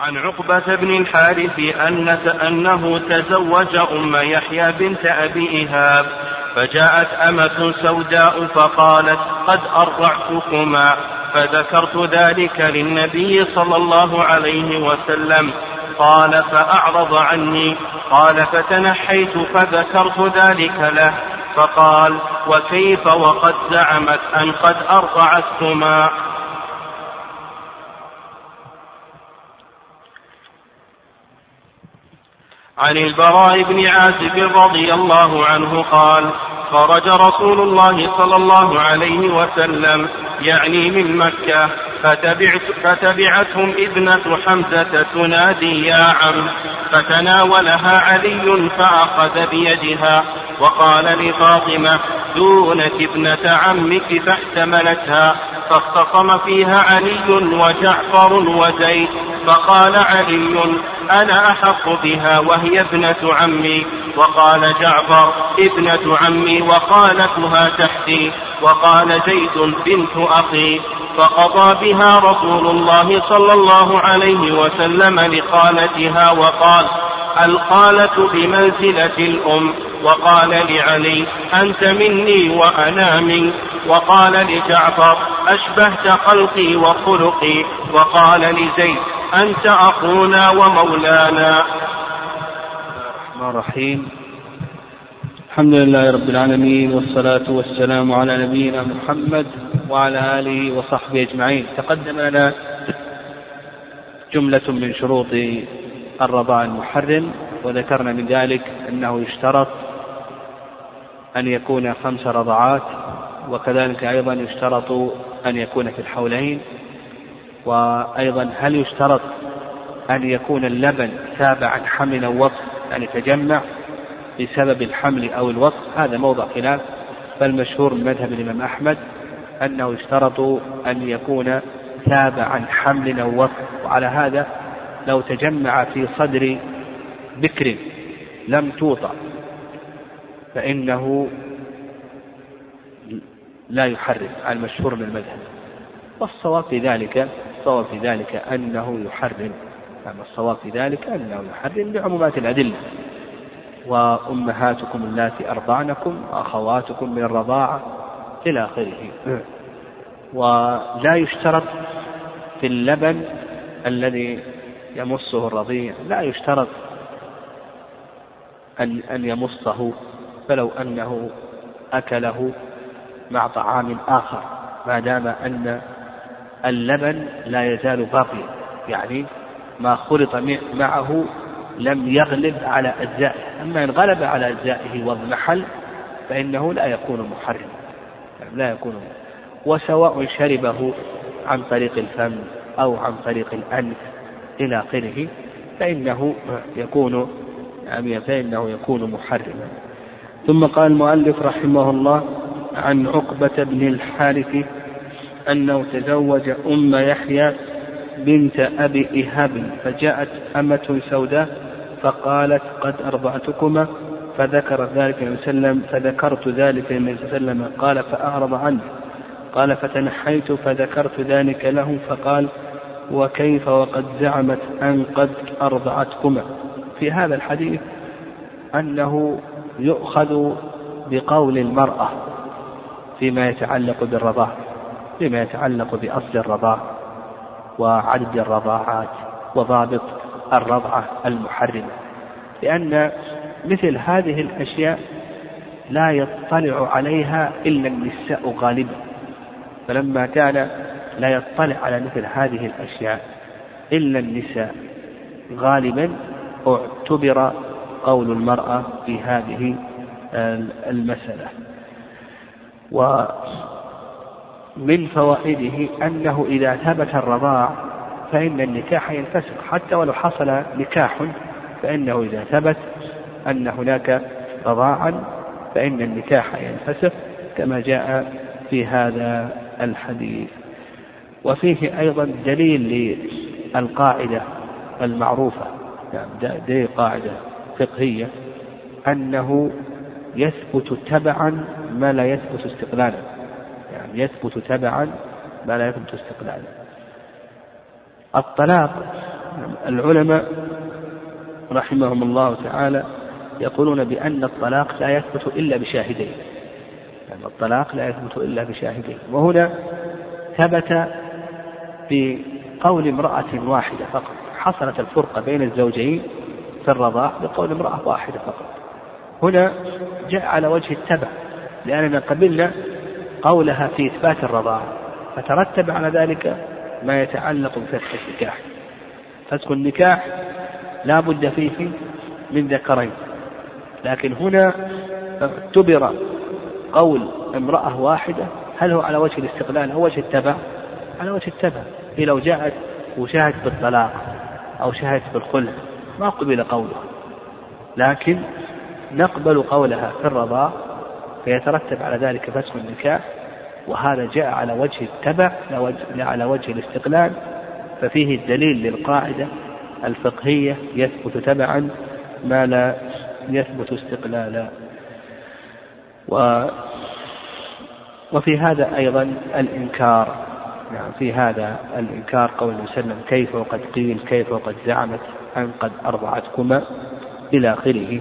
عن عقبة بن الحارث أن أنه تزوج أم يحيى بنت أبي إيهاب فجاءت أمة سوداء فقالت قد أرضعتكما فذكرت ذلك للنبي صلى الله عليه وسلم. قال فأعرض عني قال فتنحيت فذكرت ذلك له. فقال وكيف وقد زعمت أن قد أرضعتكما؟ عن البراء بن عازب رضي الله عنه قال خرج رسول الله صلى الله عليه وسلم يعني من مكة فتبعت فتبعتهم ابنة حمزة تنادي يا عم! فتناولها علي فأخذ بيدها وقال لفاطمة دونك ابنة عمك فاحتملتها فاختصم فيها علي وجعفر وزيد فقال علي أنا أحق بها وهي ابنة عمي. وقال جعفر ابنة عمي وخالتها تحتي. وقال زيد بنت أخي. فقضى بها رسول الله صلى الله عليه وسلم لخالتها وقال الخالة بمنزلة الأم. وقال لعلي أنت مني وأنا منك. وقال لجعفر أشبهت خلقي وخلقي. وقال لزيد أنت أخونا ومولانا. الرحمن الرحيم. الحمد لله رب العالمين والصلاة والسلام على نبينا محمد وعلى آله وصحبه أجمعين. تقدم لنا جملة من شروط الرضاع المحرم وذكرنا من ذلك أنه يشترط أن يكون خمس رضعات وكذلك أيضا يشترط أن يكون في الحولين. وأيضا هل يشترط أن يكون اللبن تابع عن حمل أو وصف يعني تجمع بسبب الحمل أو الوصف هذا موضع خلاف. فالمشهور من مذهب الإمام أحمد أنه يشترط أن يكون تابع عن حمل أو وصف وعلى هذا لو تجمع في صدر بكر لم توطأ فإنه لا يحرم. المشهور من المذهب. والصواب في ذلك الصواب في ذلك أنه يحرم. أما الصواب في ذلك أنه يحرم بعمومات الأدلة. وأمهاتكم اللاتي أرضعنكم وأخواتكم من الرضاعة إلى آخره. ولا يشترط في اللبن الذي يمصه الرضيع. لا يشترط أن أن يمصه فلو أنه أكله مع طعام آخر. ما دام أن اللبن لا يزال باقيا. يعني ما خلط معه لم يغلب على أجزائه. أما إن غلب على أجزائه واضمحل فإنه لا يكون محرما. يعني لا يكون وسواء شربه عن طريق الفم أو عن طريق الأنف إلى آخره فإنه يكون يعني فإنه يكون محرما. ثم قال المؤلف رحمه الله عن عقبة بن الحارث أنه تزوج أم يحيى بنت أبي إيهاب فجاءت أمة سوداء فقالت قد أرضعتكما فذكر ذلك النبي صلى الله عليه وسلم فذكرت ذلك النبي صلى الله عليه وسلم قال فأعرض عنه قال فتنحيت فذكرت ذلك له فقال وكيف وقد زعمت أن قد أرضعتكما؟ في هذا الحديث أنه يؤخذ بقول المرأة فيما يتعلق بالرضاعة فيما يتعلق بأصل الرضاعة وعدد الرضاعات وضابط الرضعة المحرمة. لأن مثل هذه الأشياء لا يطلع عليها إلا النساء غالبا. فلما كان لا يطلع على مثل هذه الأشياء إلا النساء غالبا اعتبر قول المرأة في هذه المسألة. ومن فوائده أنه إذا ثبت الرضاع فإن النكاح ينفسخ. حتى ولو حصل نكاح فإنه إذا ثبت أن هناك رضاعا فإن النكاح ينفسخ كما جاء في هذا الحديث. وفيه أيضا دليل للقاعدة المعروفة يعني دليل قاعدة فقهية أنه يثبت تبعا ما لا يثبت استقلالا. يثبت تبعا ما لا يثبت استقلالا. الطلاق العلماء رحمهم الله تعالى يقولون بأن الطلاق لا يثبت إلا بشاهدين. يعني الطلاق لا يثبت إلا بشاهدين. وهنا ثبت بقول امرأة واحدة فقط. حصلت الفرقة بين الزوجين في الرضاع بقول امرأة واحدة فقط. هنا جاء على وجه التبع لأننا قبلنا قولها في إثبات الرضاعة فترتب على ذلك ما يتعلق بفسخ النكاح. فسخ النكاح لا بد فيه من ذكرين لكن هنا اعتبر قول امرأة واحدة هل هو على وجه الاستقلال أو وجه التبع؟ على وجه التبع. هي لو جاءت وشاهدت بالطلاق أو شاهدت بالخلع ما قبل قولها لكن نقبل قولها في الرضاء فيترتب على ذلك فسخ النكاح وهذا جاء على وجه التبع لا على وجه الاستقلال ففيه الدليل للقاعدة الفقهية يثبت تبعا ما لا يثبت استقلالا. و وفي هذا أيضا الإنكار. نعم في هذا الإنكار قول وسلم كيف وقد قيل كيف وقد زعمت أن قد أرضعتكما إلى آخره.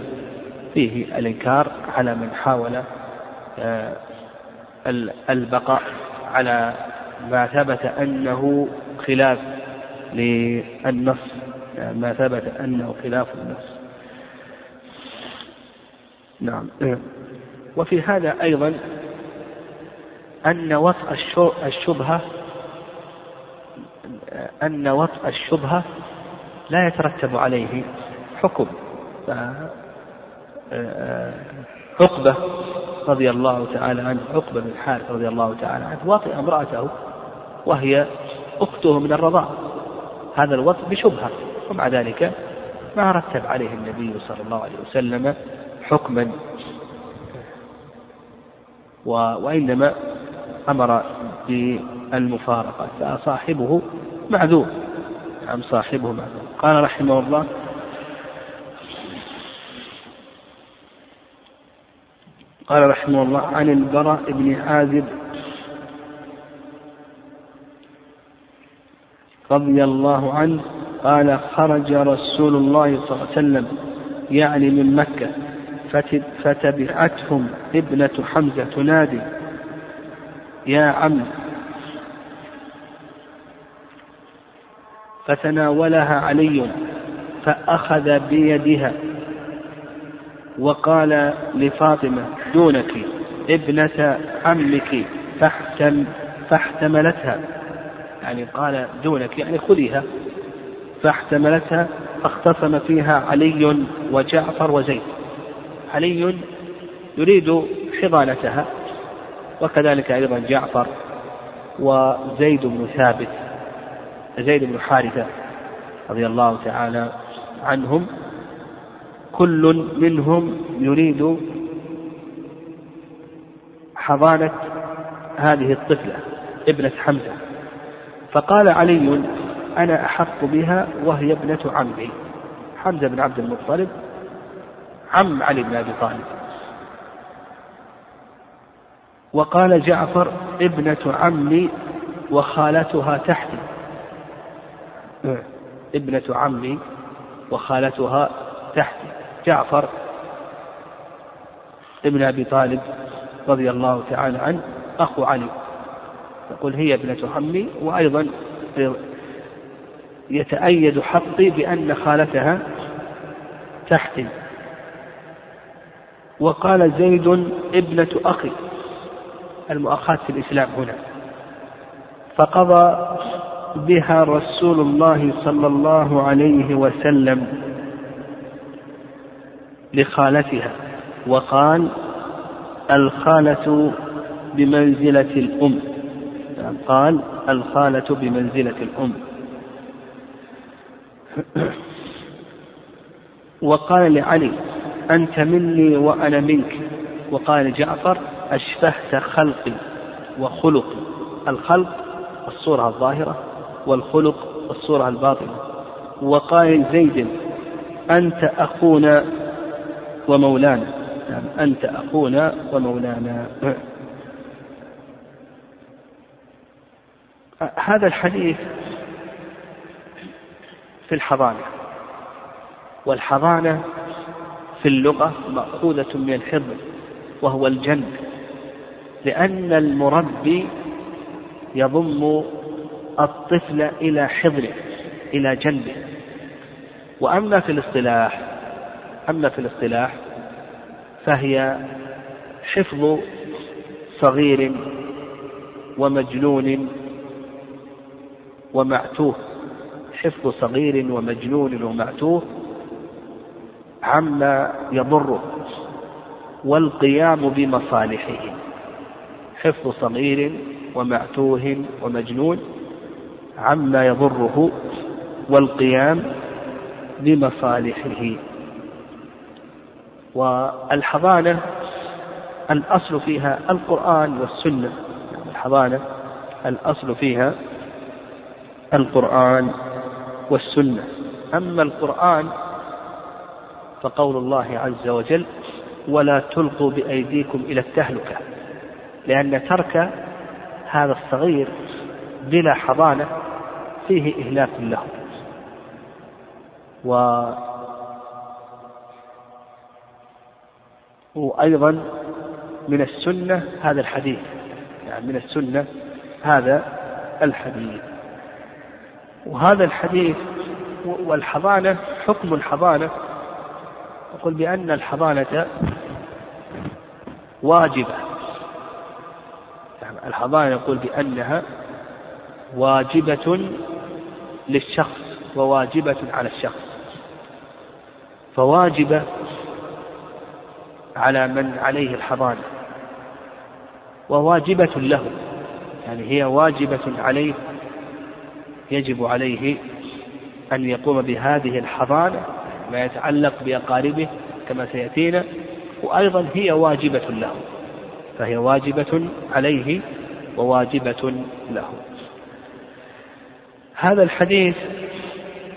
فيه الإنكار على من حاول البقاء على ما ثبت أنه خلاف للنص يعني ما ثبت أنه خلاف النص نعم. وفي هذا أيضا أن وطأ الشبهة أن وطأ الشبهة لا يترتب عليه حكم. عقبة رضي الله تعالى عنه عقبة بن الحارث رضي الله تعالى عنه وطئ امرأته وهي أخته من الرضاعة هذا الوطء بشبهة ومع ذلك ما رتب عليه النبي صلى الله عليه وسلم حكما. وإنما أمر بالمفارقة فصاحبه معذور نعم صاحبه معذور. قال رحمه الله قال رحمه الله عن البراء بن عازب رضي الله عنه قال خرج رسول الله صلى الله عليه وسلم يعني من مكة فتبعتهم ابنة حمزة تنادي يا عم. فتناولها علي فأخذ بيدها وقال لفاطمة دونك ابنة عمك فاحتم فاحتملتها. يعني قال دونك يعني خذيها. فاحتملتها فاختصم فيها علي وجعفر وزيد. علي يريد حضانتها وكذلك أيضا جعفر وزيد بن ثابت زيد بن حارثة رضي الله تعالى عنهم. كل منهم يريد حضانة هذه الطفلة ابنة حمزة. فقال علي أنا أحق بها وهي ابنة عمي. حمزة بن عبد المطلب عم علي بن أبي طالب. وقال جعفر ابنة عمي وخالتها تحتي. ابنة عمي وخالتها تحتي. جعفر ابن أبي طالب رضي الله تعالى عنه أخو علي. يقول هي ابنة عمي وأيضا يتأيد حقي بأن خالتها تحتي وقال زيد ابنة أخي المؤاخاة في الإسلام هنا. فقضى بها رسول الله صلى الله عليه وسلم. لخالتها وقال الخالة بمنزلة الأم. قال الخالة بمنزلة الأم. وقال لعلي أنت مني وأنا منك. وقال جعفر أشبهت خلقي وخلقي. الخلق الصورة الظاهرة والخلق الصورة الباطنة. وقال زيد أنت أخونا ومولانا. يعني أنت أخونا ومولانا. هذا الحديث في الحضانة والحضانة في اللغة مأخوذة من الحضن وهو الجنب لأن المربي يضم الطفل إلى حضنه إلى جنبه. وأما في الاصطلاح أما في الاصطلاح فهي حفظ صغير ومجنون ومعتوه. حفظ صغير ومجنون ومعتوه عما يضره والقيام بمصالحه. حفظ صغير ومعتوه ومجنون عما يضره والقيام بمصالحه. والحضانة الأصل فيها القرآن والسنة. الحضانة الأصل فيها القرآن والسنة. أما القرآن فقول الله عز وجل ولا تلقوا بأيديكم إلى التهلكة. لأن ترك هذا الصغير بلا حضانة فيه إهلاك له. و وأيضا من السنة هذا الحديث. يعني من السنة هذا الحديث. وهذا الحديث والحضانة حكم الحضانة. يقول بأن الحضانة واجبة. يعني الحضانة يقول بأنها واجبة للشخص وواجبة على الشخص. فواجبة على من عليه الحضانة. وواجبة له. يعني هي واجبة عليه يجب عليه أن يقوم بهذه الحضانة ما يتعلق بأقاربه كما سيأتينا. وأيضا هي واجبة له. فهي واجبة عليه وواجبة له. هذا الحديث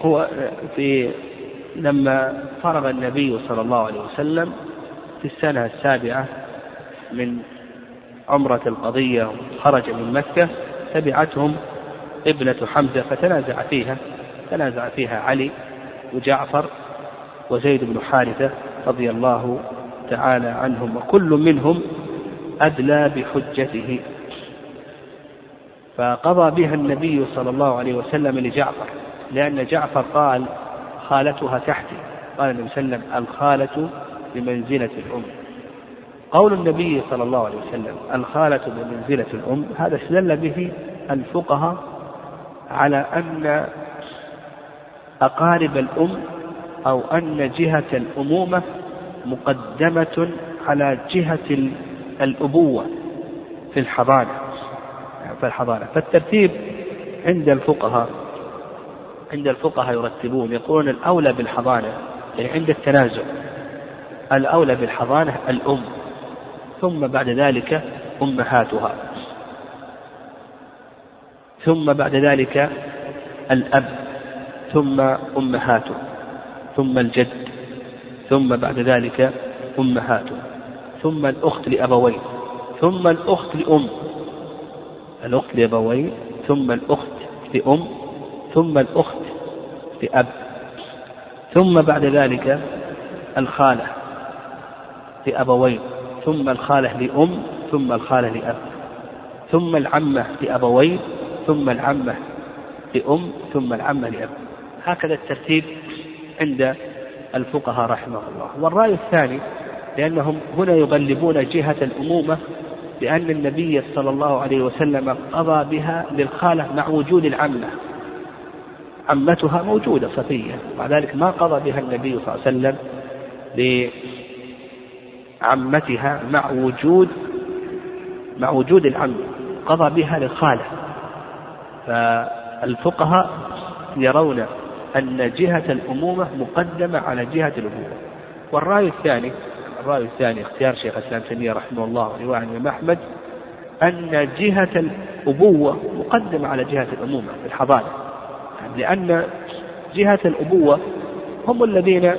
هو في لما فرغ النبي صلى الله عليه وسلم في السنة السابعة من عمرة القضية خرج من مكة تبعتهم ابنة حمزة فتنازع فيها تنازع فيها علي وجعفر وزيد بن حارثة رضي الله تعالى عنهم وكل منهم أدلى بحجته. فقضى بها النبي صلى الله عليه وسلم لجعفر لأن جعفر قال خالتها تحتي. قال النبي صلى الله عليه وسلم الخالة بمنزلة الأم. قول النبي صلى الله عليه وسلم الخالة بمنزلة الأم هذا استدل به الفقهاء على أن أقارب الأم أو أن جهة الأمومة مقدمة على جهة الأبوة في الحضانة. في الحضانة. فالترتيب عند الفقهاء عند الفقهاء يرتبون يقولون الأولى بالحضانة يعني عند التنازع. الأولى بالحضانة الأم ثم بعد ذلك أمهاتها. ثم بعد ذلك الأب ثم أمهاته ثم الجد ثم بعد ذلك أمهاته ثم الأخت لأبوين ثم الأخت لأم. الأخت لأبوين ثم الأخت لأم ثم الأخت لأب ثم بعد ذلك الخالة. لأبوين ثم الخالة لأم ثم الخالة لأب ثم العمة لأبوين ثم العمة لأم ثم العمة لأب. هكذا الترتيب عند الفقهاء رحمه الله. والرأي الثاني لأنهم هنا يغلبون جهة الأمومة لأن النبي صلى الله عليه وسلم قضى بها للخالة مع وجود العمة. عمتها موجودة صفية مع ذلك ما قضى بها النبي صلى الله عليه وسلم لعمتها مع وجود مع وجود العم قضى بها للخالة فالفقهاء يرون أن جهة الأمومة مقدمة على جهة الأبوة والرأي الثاني الرأي الثاني اختيار شيخ الإسلام تيمية رحمه الله ورواية الإمام أحمد أن جهة الأبوة مقدمة على جهة الأمومة في الحضانة. لأن جهة الأبوة هم الذين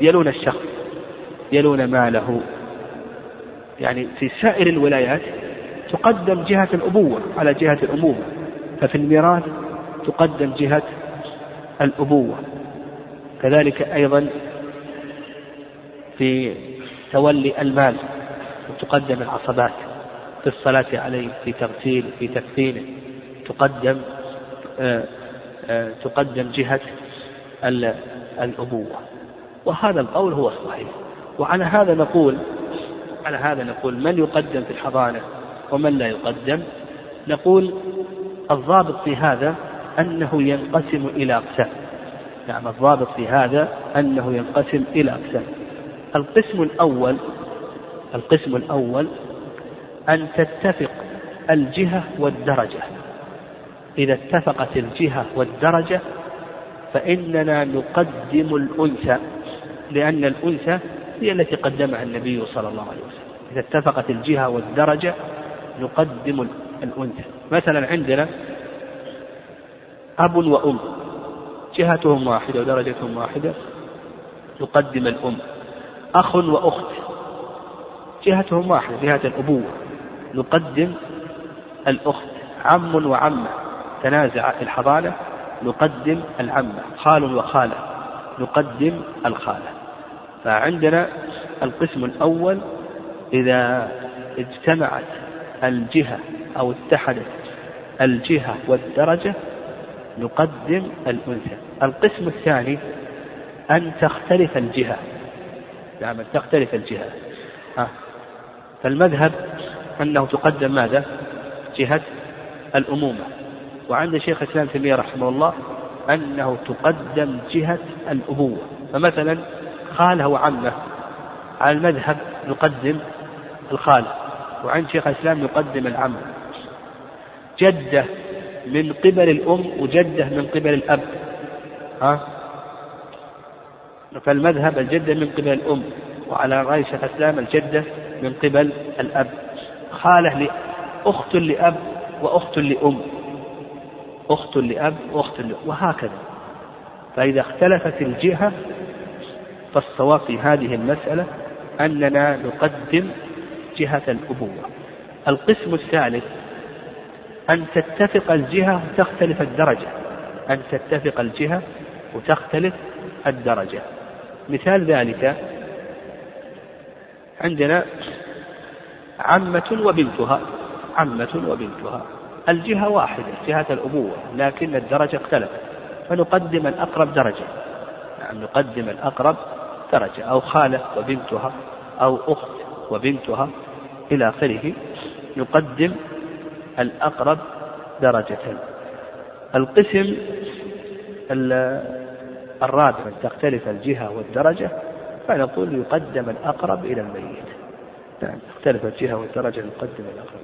يلون الشخص يلون ماله يعني في سائر الولايات تقدم جهة الأبوة على جهة الأمومة ففي الميراث تقدم جهة الأبوة. كذلك أيضا في تولي المال وتقدم العصبات في الصلاة عليه في تغسيله في تكفينه. تقدم آه، آه، تقدم جهة الأبوة. وهذا القول هو الصحيح. وعلى هذا نقول على هذا نقول من يقدم في الحضانة ومن لا يقدم؟ نقول الضابط في هذا أنه ينقسم إلى أقسام. نعم الضابط في هذا أنه ينقسم إلى أقسام. القسم الأول القسم الأول أن تتفق الجهة والدرجة. إذا اتفقت الجهة والدرجة فإننا نقدم الأنثى لأن الأنثى هي التي قدمها النبي صلى الله عليه وسلم. إذا اتفقت الجهة والدرجة نقدم الأنثى. مثلا عندنا أب وأم. جهتهم واحدة ودرجتهم واحدة نقدم الأم. أخ وأخت. جهتهم واحدة جهة الأبوة. نقدم الأخت. عم وعمة. تنازع في الحضانة نقدم العمة. خال وخالة. نقدم الخالة. فعندنا القسم الأول إذا اجتمعت الجهة أو اتحدت الجهة والدرجة نقدم الأنثى. القسم الثاني أن تختلف الجهة. نعم أن تختلف الجهة. ها. فالمذهب أنه تقدم ماذا؟ جهة الأمومة. وعند شيخ الإسلام تيمية رحمه الله أنه تقدم جهة الأبوة. فمثلا خالة وعمة. على المذهب نقدم الخالة وعند شيخ الإسلام نقدم العم جدة من قبل الأم وجدة من قبل الأب. ها؟ فالمذهب الجدة من قبل الأم وعلى رأي شيخ الإسلام الجدة من قبل الأب. خالة أخت لأب وأخت لأم. أخت لأب وأخت لأم وهكذا. فإذا اختلفت الجهة فالصواب في هذه المسألة أننا نقدم جهة الأبوة. القسم الثالث أن تتفق الجهة وتختلف الدرجة. أن تتفق الجهة وتختلف الدرجة. مثال ذلك عندنا عمة وبنتها. عمة وبنتها. الجهة واحدة جهة الأبوة لكن الدرجة اختلفت. فنقدم الأقرب درجة. نعم نقدم الأقرب درجة أو خالة وبنتها أو أخت وبنتها إلى آخره نقدم الأقرب درجة. القسم الرابع تختلف الجهة والدرجة فنقول يقدم الأقرب إلى الميت. نعم تختلف الجهة والدرجة نقدم الأقرب.